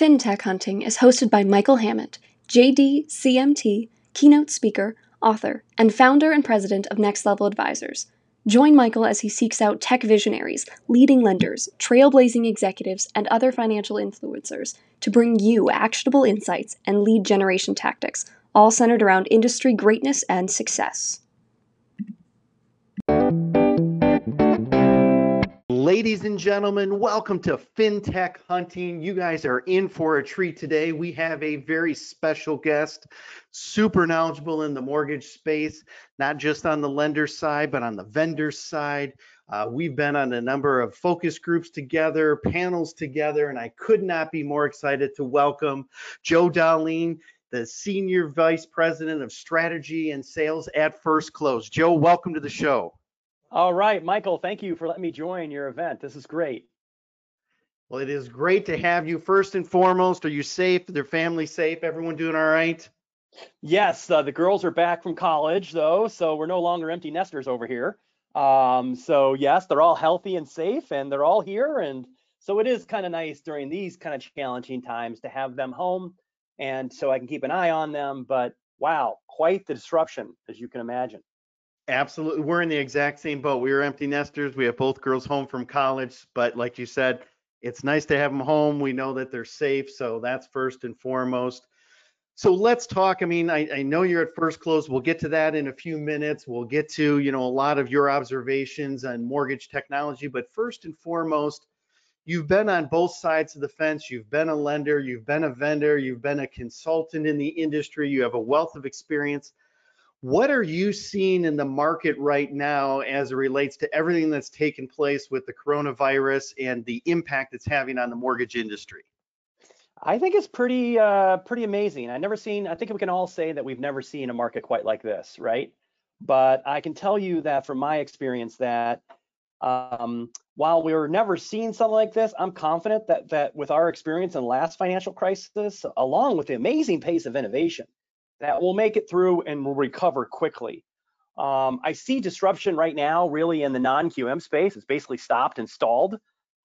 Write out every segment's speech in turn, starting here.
FinTech Hunting is hosted by Michael Hammond, JD, CMT, keynote speaker, author, and founder and president of Next Level Advisors. Join Michael as he seeks out tech visionaries, leading lenders, trailblazing executives, and other financial influencers to bring you actionable insights and lead generation tactics, all centered around industry greatness and success. Ladies and gentlemen, welcome to FinTech Hunting. You guys are in for a treat today. We have a very special guest, super knowledgeable in the mortgage space, not just on the lender side, but on the vendor side. Uh, we've been on a number of focus groups together, panels together, and I could not be more excited to welcome Joe Dahleen, the Senior Vice President of Strategy and Sales at First Close. Joe, welcome to the show. All right, Michael, thank you for letting me join your event. This is great. Well, it is great to have you. First and foremost, are you safe? Their family safe? Everyone doing all right? Yes, uh, the girls are back from college though, so we're no longer empty nesters over here. Um, so yes, they're all healthy and safe, and they're all here, and so it is kind of nice during these kind of challenging times to have them home, and so I can keep an eye on them. But wow, quite the disruption, as you can imagine. Absolutely. We're in the exact same boat. We were empty nesters. We have both girls home from college, but like you said, it's nice to have them home. We know that they're safe, so that's first and foremost. So let's talk. I mean, I, I, know you're at first close. We'll get to that in a few minutes. We'll get to, you know, a lot of your observations on mortgage technology. But first and foremost, you've been on both sides of the fence. You've been a lender, you've been a vendor, you've been a consultant in the industry. You have a wealth of experience. What are you seeing in the market right now as it relates to everything that's taken place with the coronavirus and the impact it's having on the mortgage industry? I think it's pretty uh, pretty amazing. I never seen. I think we can all say that we've never seen a market quite like this, right? But I can tell you that from my experience that um, while we were never seeing something like this, I'm confident that that with our experience in last financial crisis, along with the amazing pace of innovation that will make it through and will recover quickly. Um, I see disruption right now really in the non-QM space. It's basically stopped and stalled.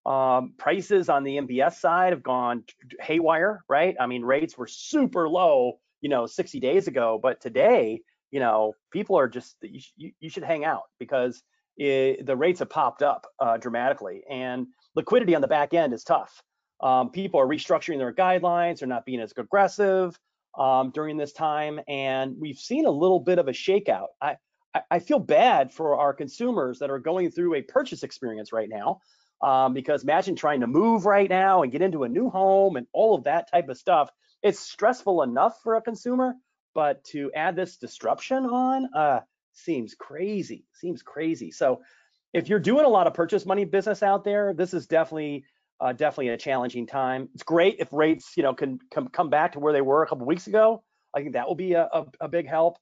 Um, prices on the MBS side have gone haywire, right? I mean, rates were super low, you know, 60 days ago, but today, you know, people are just, you, you should hang out because it, the rates have popped up uh, dramatically and liquidity on the back end is tough. Um, people are restructuring their guidelines, they're not being as aggressive um, during this time, and we've seen a little bit of a shakeout. I, I feel bad for our consumers that are going through a purchase experience right now, um, because imagine trying to move right now and get into a new home and all of that type of stuff. It's stressful enough for a consumer, but to add this disruption on uh, seems crazy. Seems crazy. So if you're doing a lot of purchase money business out there, this is definitely uh, definitely a challenging time. It's great if rates, you know, can come come back to where they were a couple weeks ago. I think that will be a, a, a big help.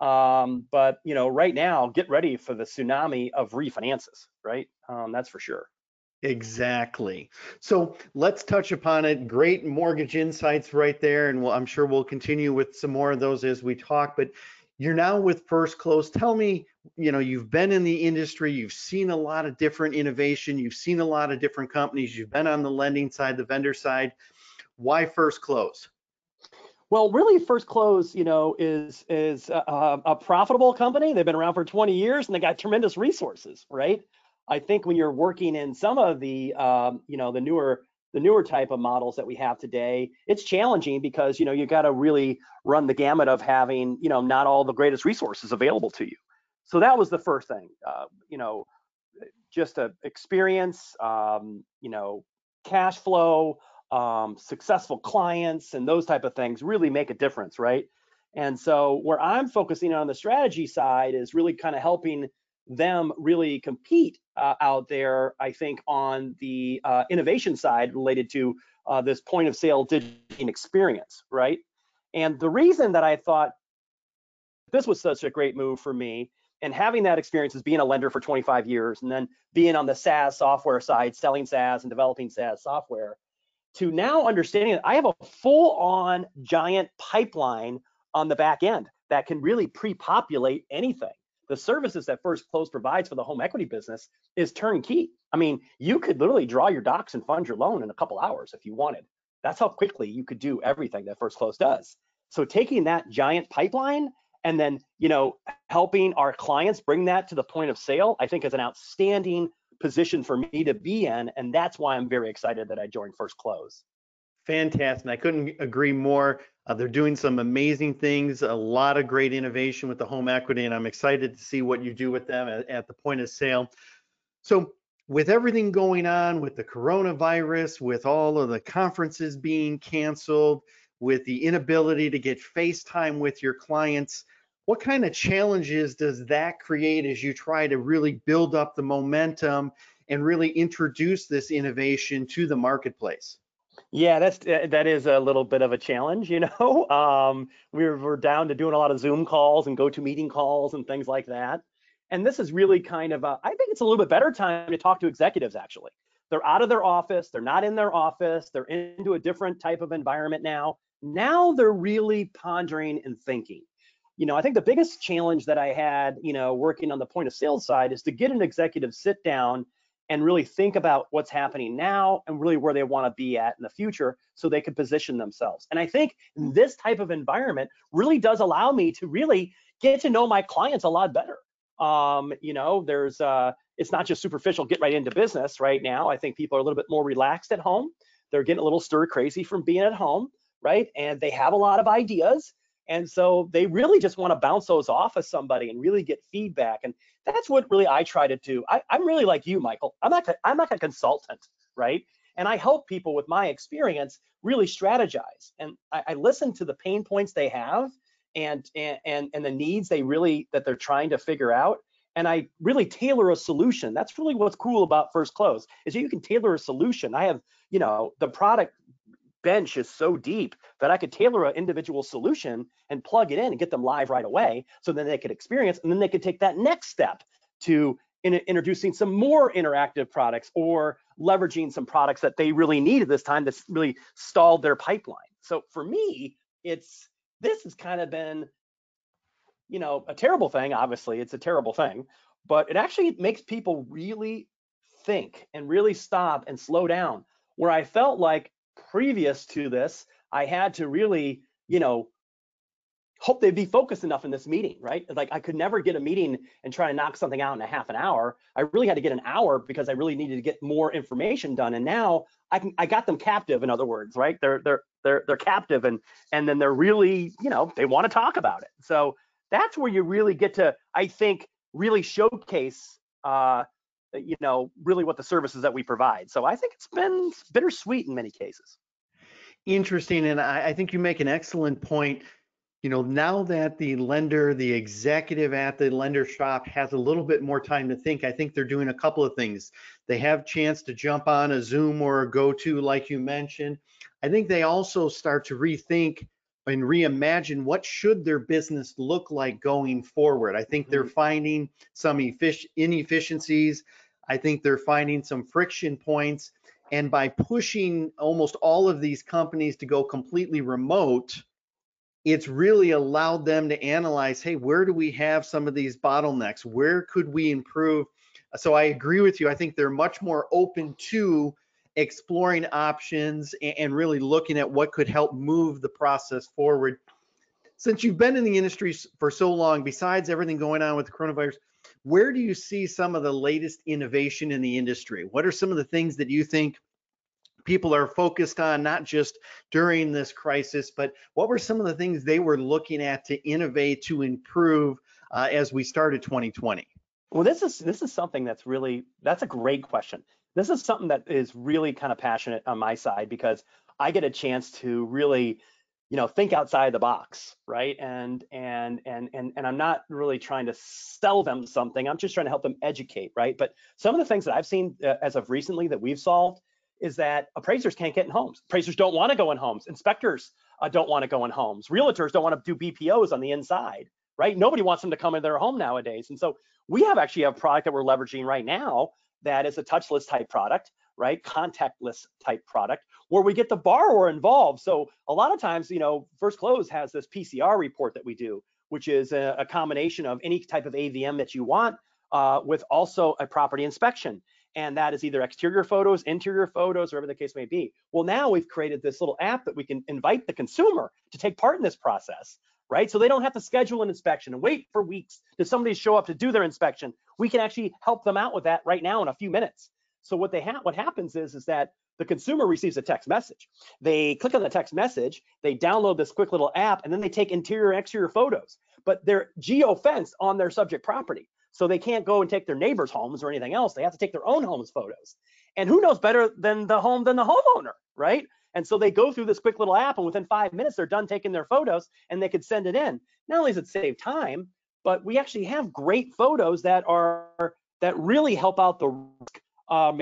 Um, but you know, right now, get ready for the tsunami of refinances. Right, um, that's for sure. Exactly. So let's touch upon it. Great mortgage insights right there, and we'll, I'm sure we'll continue with some more of those as we talk. But you're now with First Close. Tell me, you know, you've been in the industry, you've seen a lot of different innovation, you've seen a lot of different companies, you've been on the lending side, the vendor side. Why First Close? Well, really, First Close, you know, is is a, a, profitable company. They've been around for 20 years and they got tremendous resources, right? I think when you're working in some of the, um, you know, the newer the newer type of models that we have today, it's challenging because you know you got to really run the gamut of having you know not all the greatest resources available to you. So that was the first thing. Uh, you know, just a experience, um, you know, cash flow, um, successful clients, and those type of things really make a difference, right? And so where I'm focusing on the strategy side is really kind of helping them really compete uh, out there, I think, on the uh, innovation side related to uh, this point of sale digital experience, right? And the reason that I thought this was such a great move for me and having that experience as being a lender for 25 years and then being on the SaaS software side, selling SaaS and developing SaaS software, to now understanding that I have a full on giant pipeline on the back end that can really pre-populate anything the services that First Close provides for the home equity business is turnkey. I mean, you could literally draw your docs and fund your loan in a couple hours if you wanted. That's how quickly you could do everything that First Close does. So taking that giant pipeline and then, you know, helping our clients bring that to the point of sale, I think is an outstanding position for me to be in. And that's why I'm very excited that I joined First Close. Fantastic. I couldn't agree more. Uh, they're doing some amazing things, a lot of great innovation with the home equity, and I'm excited to see what you do with them at, at the point of sale. So, with everything going on with the coronavirus, with all of the conferences being canceled, with the inability to get FaceTime with your clients, what kind of challenges does that create as you try to really build up the momentum and really introduce this innovation to the marketplace? Yeah, that's eh, that is a little bit of a challenge, you know. Um, we're we're down to doing a lot of Zoom calls and GoToMeeting calls and things like that. And this is really kind of a, I think it's a little bit better time to talk to executives actually. They're out of their office, they're not in their office, they're into a different type of environment now. Now they're really pondering and thinking. You know, I think the biggest challenge that I had, you know, working on the point of sales side is to get an executive sit down and really think about what's happening now and really where they want to be at in the future so they can position themselves. And I think this type of environment really does allow me to really get to know my clients a lot better. Um, you know, there's uh, it's not just superficial get right into business right now. I think people are a little bit more relaxed at home. They're getting a little stir crazy from being at home, right? And they have a lot of ideas. And so they really just want to bounce those off of somebody and really get feedback. And that's what really I try to do. I, am really like you, Michael. I'm not I'm not a consultant, right? And I help people with my experience really strategize. And I, I listen to the pain points they have and, and and the needs they really that they're trying to figure out. And I really tailor a solution. That's really what's cool about First Close is that you can tailor a solution. I have, you know, the product bench is so deep that I could tailor an individual solution and plug it in and get them live right away so then they could experience and then they could take that next step to in introducing some more interactive products or leveraging some products that they really needed this time that's really stalled their pipeline. So for me, it's this has kind of been you know a terrible thing obviously it's a terrible thing but it actually makes people really think and really stop and slow down where i felt like previous to this, I had to really, you know, hope they'd be focused enough in this meeting, right? Like I could never get a meeting and try to knock something out in a half an hour. I really had to get an hour because I really needed to get more information done. And now I can I got them captive, in other words, right? They're they're they're they're captive and and then they're really, you know, they want to talk about it. So that's where you really get to, I think, really showcase uh, you know, really what the services that we provide. So I think it's been bittersweet in many cases. Interesting. And I, I think you make an excellent point. You know, now that the lender, the executive at the lender shop has a little bit more time to think, I think they're doing a couple of things. They have chance to jump on a Zoom or a GoTo, like you mentioned. I think they also start to rethink and reimagine what should their business look like going forward. I think they're mm-hmm. finding some inefficiencies I think they're finding some friction points. And by pushing almost all of these companies to go completely remote, it's really allowed them to analyze hey, where do we have some of these bottlenecks? Where could we improve? So I agree with you. I think they're much more open to exploring options and really looking at what could help move the process forward. Since you've been in the industry for so long, besides everything going on with the coronavirus, where do you see some of the latest innovation in the industry? What are some of the things that you think people are focused on, not just during this crisis, but what were some of the things they were looking at to innovate, to improve uh, as we started 2020? Well, this is this is something that's really that's a great question. This is something that is really kind of passionate on my side because I get a chance to really you know think outside the box right and and and and and i'm not really trying to sell them something i'm just trying to help them educate right but some of the things that i've seen uh, as of recently that we've solved is that appraisers can't get in homes appraisers don't want to go in homes inspectors uh, don't want to go in homes realtors don't want to do bpos on the inside right nobody wants them to come in their home nowadays and so we have actually a product that we're leveraging right now that is a touchless type product right? Contactless type product where we get the borrower involved. So a lot of times, you know, First Close has this PCR report that we do, which is a, a combination of any type of AVM that you want uh, with also a property inspection. And that is either exterior photos, interior photos, or whatever the case may be. Well, now we've created this little app that we can invite the consumer to take part in this process, right? So they don't have to schedule an inspection and wait for weeks to somebody show up to do their inspection. We can actually help them out with that right now in a few minutes. So what they have, what happens is, is that the consumer receives a text message. They click on the text message, they download this quick little app, and then they take interior and exterior photos. But they're geo-fenced on their subject property. So they can't go and take their neighbors' homes or anything else. They have to take their own homes photos. And who knows better than the home than the homeowner, right? And so they go through this quick little app, and within five minutes, they're done taking their photos and they could send it in. Not only does it save time, but we actually have great photos that are that really help out the uh,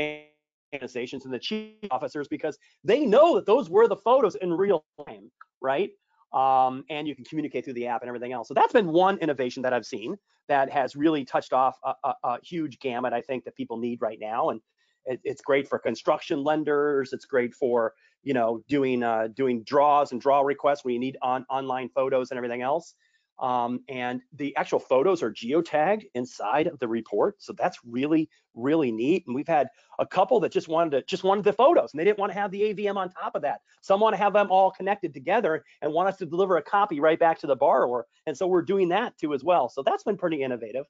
organizations and the chief officers because they know that those were the photos in real time, right? Um, and you can communicate through the app and everything else. So that's been one innovation that I've seen that has really touched off a, a, a huge gamut, I think, that people need right now. And it, it's great for construction lenders. It's great for you know doing uh, doing draws and draw requests where you need on online photos and everything else. Um, and the actual photos are geotagged inside of the report. So that's really, really neat. And we've had a couple that just wanted to just wanted the photos and they didn't want to have the AVM on top of that. Some want to have them all connected together and want us to deliver a copy right back to the borrower. And so we're doing that too as well. So that's been pretty innovative.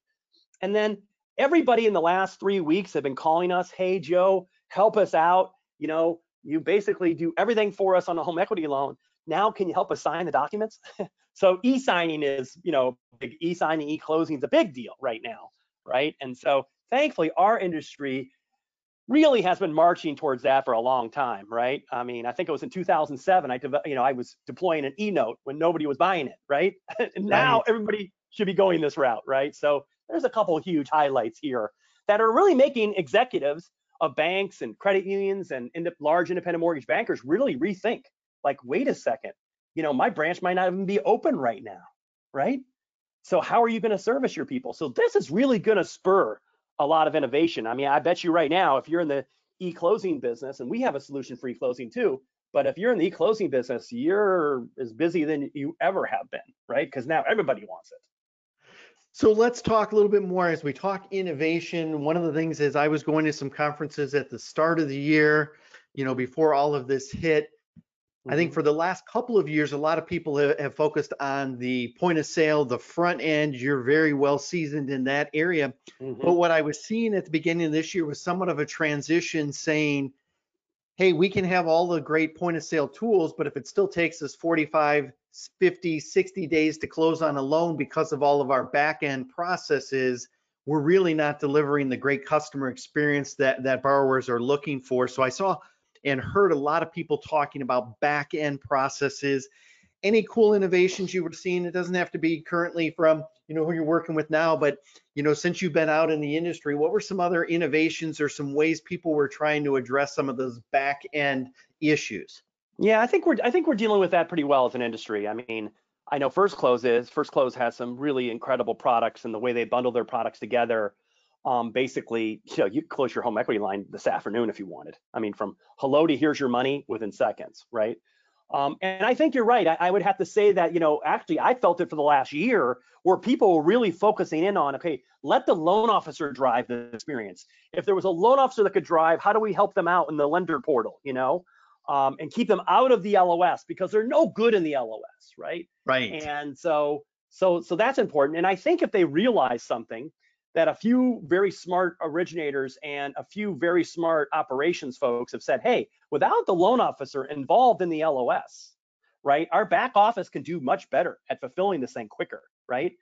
And then everybody in the last three weeks have been calling us, hey Joe, help us out. You know, you basically do everything for us on a home equity loan. Now, can you help us sign the documents? so e-signing is, you know, e-signing, e-closing is a big deal right now, right? And so thankfully, our industry really has been marching towards that for a long time, right? I mean, I think it was in 2007. I, you know, I was deploying an e-note when nobody was buying it, right? and now right. everybody should be going this route, right? So there's a couple huge highlights here that are really making executives of banks and credit unions and large independent mortgage bankers really rethink like, wait a second, you know, my branch might not even be open right now, right? So how are you going to service your people? So this is really going to spur a lot of innovation. I mean, I bet you right now, if you're in the e-closing business, and we have a solution for e-closing too, but if you're in the e-closing business, you're as busy than you ever have been, right? Because now everybody wants it. So let's talk a little bit more as we talk innovation. One of the things is I was going to some conferences at the start of the year, you know, before all of this hit, I think mm-hmm. for the last couple of years, a lot of people have, focused on the point of sale, the front end. You're very well seasoned in that area. Mm-hmm. But what I was seeing at the beginning of this year was somewhat of a transition saying, hey, we can have all the great point of sale tools, but if it still takes us 45, 50, 60 days to close on a loan because of all of our back end processes, we're really not delivering the great customer experience that, that borrowers are looking for. So I saw and heard a lot of people talking about back end processes. Any cool innovations you were seeing? It doesn't have to be currently from you know who you're working with now, but you know since you've been out in the industry, what were some other innovations or some ways people were trying to address some of those back end issues? Yeah, I think we're I think we're dealing with that pretty well as an industry. I mean, I know First Close is First Close has some really incredible products and the way they bundle their products together um, basically, you know, you close your home equity line this afternoon if you wanted. I mean, from hello to here's your money within seconds, right? Um, and I think you're right. I, I, would have to say that, you know, actually, I felt it for the last year where people were really focusing in on, okay, let the loan officer drive the experience. If there was a loan officer that could drive, how do we help them out in the lender portal, you know, um, and keep them out of the LOS because they're no good in the LOS, right? Right. And so, so, so that's important. And I think if they realize something, that a few very smart originators and a few very smart operations folks have said, hey, without the loan officer involved in the LOS, right, our back office can do much better at fulfilling this thing quicker, right?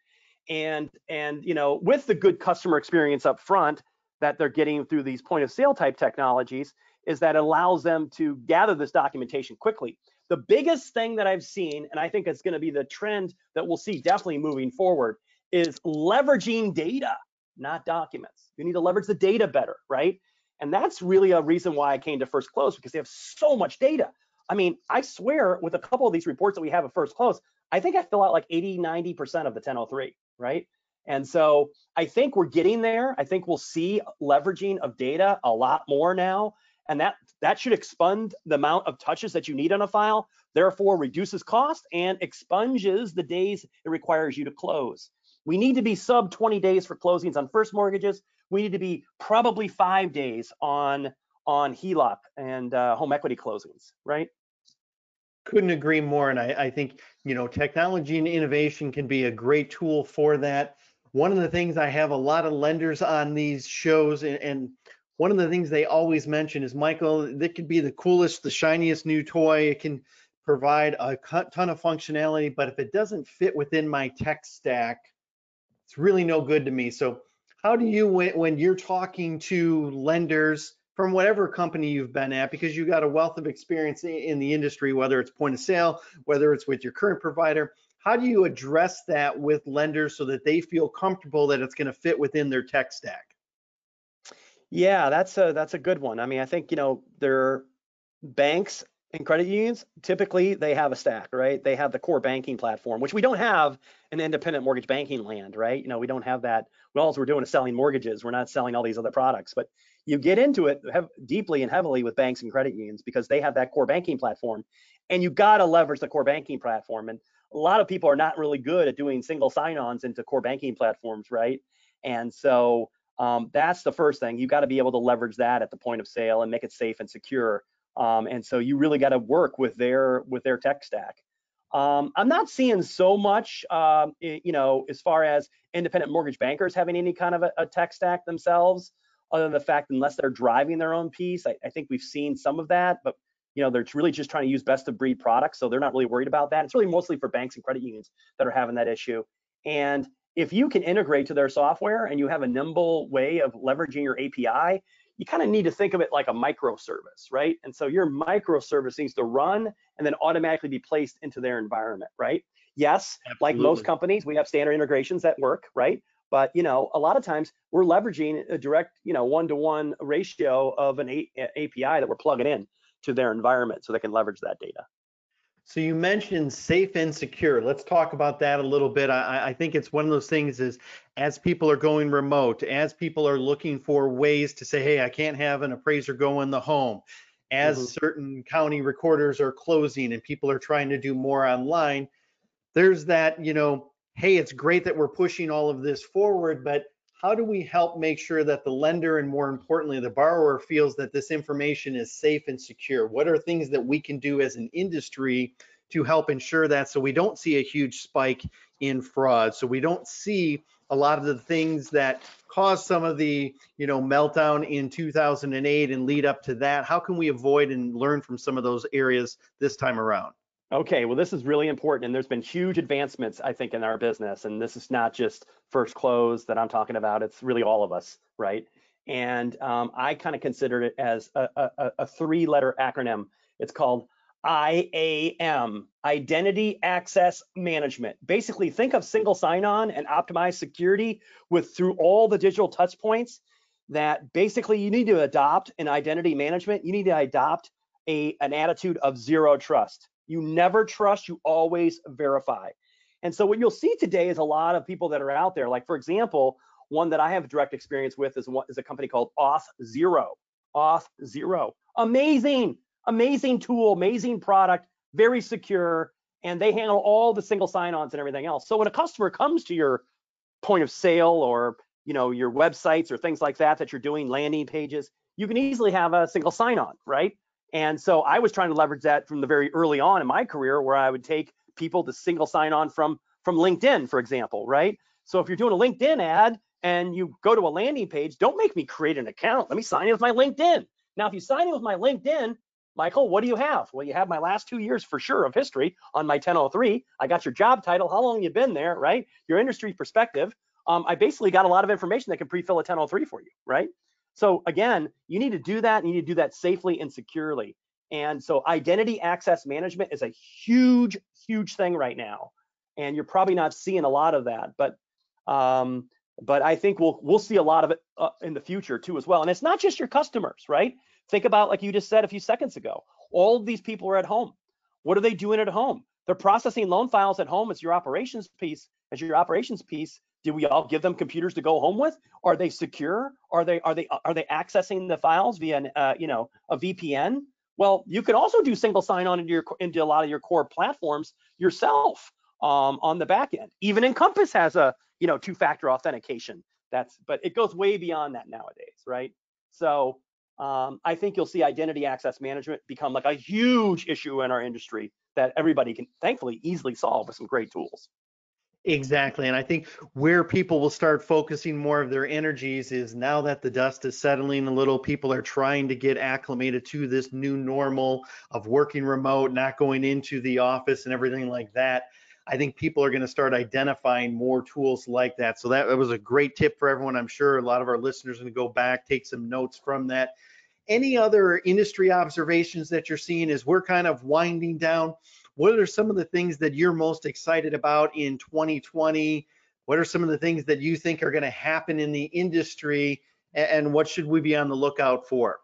And and you know, with the good customer experience up front that they're getting through these point of sale type technologies, is that allows them to gather this documentation quickly. The biggest thing that I've seen, and I think it's going to be the trend that we'll see definitely moving forward, is leveraging data not documents. You need to leverage the data better, right? And that's really a reason why I came to First Close because they have so much data. I mean, I swear with a couple of these reports that we have at First Close, I think I fill out like 80, 90% of the 1003, right? And so I think we're getting there. I think we'll see leveraging of data a lot more now. And that that should expand the amount of touches that you need on a file, therefore reduces cost and expunges the days it requires you to close. We need to be sub 20 days for closings on first mortgages. we need to be probably five days on on HELOC and uh, home equity closings, right? Couldn't agree more. And I, I think, you know, technology and innovation can be a great tool for that. One of the things I have a lot of lenders on these shows, and, and one of the things they always mention is Michael, that could be the coolest, the shiniest new toy. It can provide a ton of functionality, but if it doesn't fit within my tech stack, it's really no good to me. So how do you, when, you're talking to lenders from whatever company you've been at, because you've got a wealth of experience in the industry, whether it's point of sale, whether it's with your current provider, how do you address that with lenders so that they feel comfortable that it's going to fit within their tech stack? Yeah, that's a that's a good one. I mean, I think you know, there are banks and credit unions typically they have a stack right? They have the core banking platform which we don't have in independent mortgage banking land right? You know we don't have that. Well all we're doing is selling mortgages we're not selling all these other products. But you get into it have, deeply and heavily with banks and credit unions because they have that core banking platform and you got to leverage the core banking platform. And a lot of people are not really good at doing single sign-ons into core banking platforms right? And so um, that's the first thing. You got to be able to leverage that at the point of sale and make it safe and secure um, and so you really got to work with their with their tech stack. Um, I'm not seeing so much, um, you know, as far as independent mortgage bankers having any kind of a, a, tech stack themselves, other than the fact unless they're driving their own piece. I, I, think we've seen some of that, but you know, they're really just trying to use best of breed products, so they're not really worried about that. It's really mostly for banks and credit unions that are having that issue. And if you can integrate to their software and you have a nimble way of leveraging your API, you kind of need to think of it like a microservice, right? And so your microservice needs to run and then automatically be placed into their environment, right? Yes, Absolutely. like most companies, we have standard integrations that work, right? But you know, a lot of times we're leveraging a direct, you know, one-to-one ratio of an a- API that we're plugging in to their environment so they can leverage that data. So you mentioned safe and secure. Let's talk about that a little bit. I, I, think it's one of those things is as people are going remote, as people are looking for ways to say, hey, I can't have an appraiser go in the home, as mm-hmm. certain county recorders are closing and people are trying to do more online, there's that, you know, hey, it's great that we're pushing all of this forward, but how do we help make sure that the lender and more importantly the borrower feels that this information is safe and secure? What are things that we can do as an industry to help ensure that so we don't see a huge spike in fraud? So we don't see a lot of the things that caused some of the you know meltdown in 2008 and lead up to that. How can we avoid and learn from some of those areas this time around Okay, well, this is really important, and there's been huge advancements, I think, in our business. And this is not just first close that I'm talking about; it's really all of us, right? And um, I kind of consider it as a, a, a three-letter acronym. It's called IAM, Identity Access Management. Basically, think of single sign-on and optimized security with through all the digital touch points. That basically you need to adopt an identity management. You need to adopt a an attitude of zero trust you never trust, you always verify. And so what you'll see today is a lot of people that are out there. Like for example, one that I have direct experience with is is a company called Auth Zero. Auth Zero. Amazing, amazing tool, amazing product, very secure, and they handle all the single sign-ons and everything else. So when a customer comes to your point of sale or you know your websites or things like that that you're doing landing pages, you can easily have a single sign-on, right? And so I was trying to leverage that from the very early on in my career where I would take people to single sign on from from LinkedIn, for example, right? So if you're doing a LinkedIn ad and you go to a landing page, don't make me create an account. Let me sign in with my LinkedIn. Now, if you sign in with my LinkedIn, Michael, what do you have? Well, you have my last two years for sure of history on my 1003. I got your job title, how long you been there, right? Your industry perspective. Um, I basically got a lot of information that can pre-fill a 1003 for you, right? So again, you need to do that. And you need to do that safely and securely. And so identity access management is a huge, huge thing right now. And you're probably not seeing a lot of that, but um, but I think we'll we'll see a lot of it uh, in the future too as well. And it's not just your customers, right? Think about like you just said a few seconds ago. All of these people are at home. What are they doing at home? They're processing loan files at home as your operations piece, as your operations piece, do we all give them computers to go home with? Are they secure? Are they are they are they accessing the files via uh, you know a VPN? Well, you can also do single sign-on into your into a lot of your core platforms yourself um, on the back end. Even Encompass has a you know two-factor authentication That's but it goes way beyond that nowadays, right? So um, I think you'll see identity access management become like a huge issue in our industry that everybody can thankfully easily solve with some great tools. Exactly. And I think where people will start focusing more of their energies is now that the dust is settling a little, people are trying to get acclimated to this new normal of working remote, not going into the office and everything like that. I think people are going to start identifying more tools like that. So that, that was a great tip for everyone. I'm sure a lot of our listeners are going to go back, take some notes from that. Any other industry observations that you're seeing as we're kind of winding down? What are some of the things that you're most excited about in 2020? What are some of the things that you think are going to happen in the industry, and what should we be on the lookout for?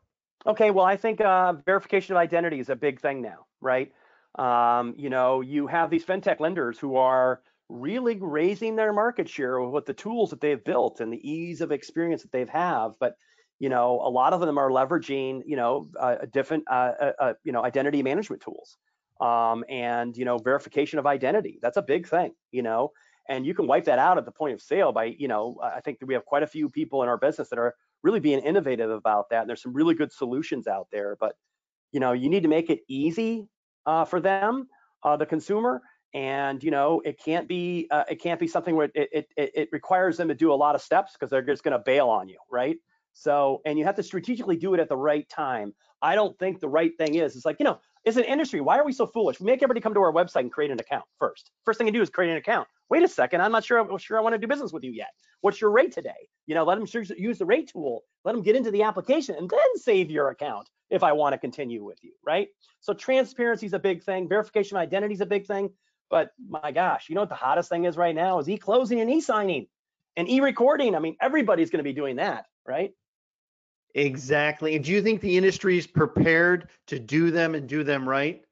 Okay, well, I think uh, verification of identity is a big thing now, right? Um, you know, you have these fintech lenders who are really raising their market share with the tools that they've built and the ease of experience that they've have, but you know, a lot of them are leveraging, you know, uh, different, uh, uh, uh, you know, identity management tools um, and you know verification of identity. That's a big thing, you know, and you can wipe that out at the point of sale by you know I think that we have quite a few people in our business that are really being innovative about that. And there's some really good solutions out there, but you know you need to make it easy uh, for them, uh, the consumer, and you know it can't be uh, it can't be something where it, it it it requires them to do a lot of steps because they're just going to bail on you, right? So and you have to strategically do it at the right time. I don't think the right thing is it's like you know it's an industry. Why are we so foolish? We make everybody come to our website and create an account first. First thing you do is create an account. Wait a second, I'm not sure I'm sure I want to do business with you yet. What's your rate today? You know, let them use the rate tool. Let them get into the application and then save your account if I want to continue with you, right? So transparency is a big thing. Verification of identity is a big thing. But my gosh, you know what the hottest thing is right now is e-closing and e-signing and e-recording. I mean, everybody's going to be doing that, right? Exactly. And do you think the industry is prepared to do them and do them right?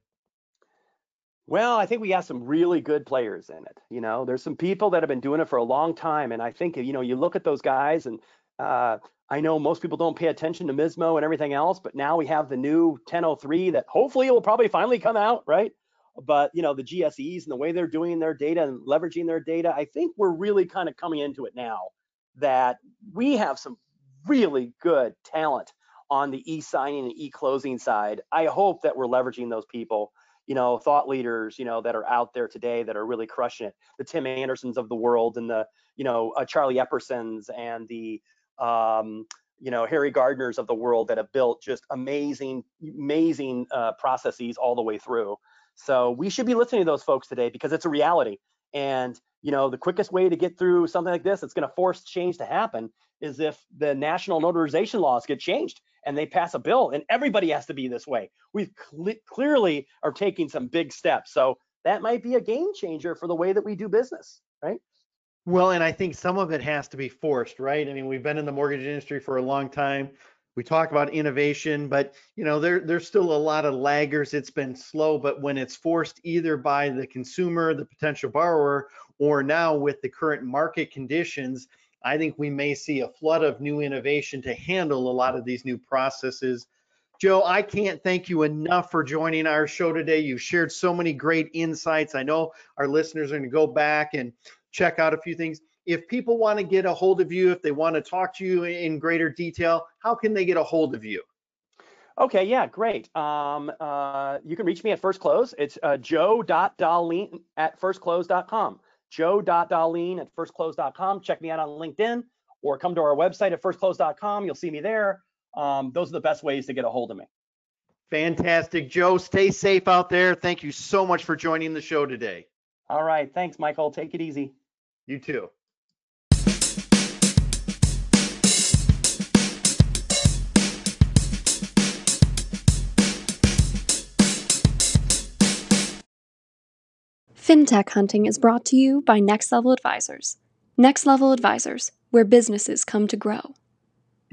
Well, I think we have some really good players in it. You know, there's some people that have been doing it for a long time, and I think you know you look at those guys, and uh, I know most people don't pay attention to MISMO and everything else, but now we have the new 1003 that hopefully will probably finally come out, right? But you know, the GSEs and the way they're doing their data and leveraging their data, I think we're really kind of coming into it now. That we have some really good talent on the e-signing and e-closing side. I hope that we're leveraging those people, you know, thought leaders, you know, that are out there today that are really crushing it. The Tim Andersons of the world and the, you know, uh, Charlie Eppersons and the, um, you know, Harry Gardners of the world that have built just amazing, amazing uh, processes all the way through. So we should be listening to those folks today because it's a reality. And you know, the quickest way to get through something like this, it's going to force change to happen, is if the national notarization laws get changed and they pass a bill, and everybody has to be this way. We cl- clearly are taking some big steps, so that might be a game changer for the way that we do business, right? Well, and I think some of it has to be forced, right? I mean, we've been in the mortgage industry for a long time. We talk about innovation, but you know, there there's still a lot of laggers. It's been slow, but when it's forced either by the consumer, the potential borrower, or now with the current market conditions, I think we may see a flood of new innovation to handle a lot of these new processes. Joe, I can't thank you enough for joining our show today. You've shared so many great insights. I know our listeners are going to go back and check out a few things. If people want to get a hold of you, if they want to talk to you in greater detail, how can they get a hold of you? Okay, yeah, great. Um, uh, you can reach me at First Close. It's uh, joe.dahleen at firstclose.com joe.dahleen at firstclose.com. Check me out on LinkedIn or come to our website at firstclose.com. You'll see me there. Um, those are the best ways to get a hold of me. Fantastic. Joe, stay safe out there. Thank you so much for joining the show today. All right. Thanks, Michael. Take it easy. You too. FinTech Hunting is brought to you by Next Level Advisors. Next Level Advisors, where businesses come to grow.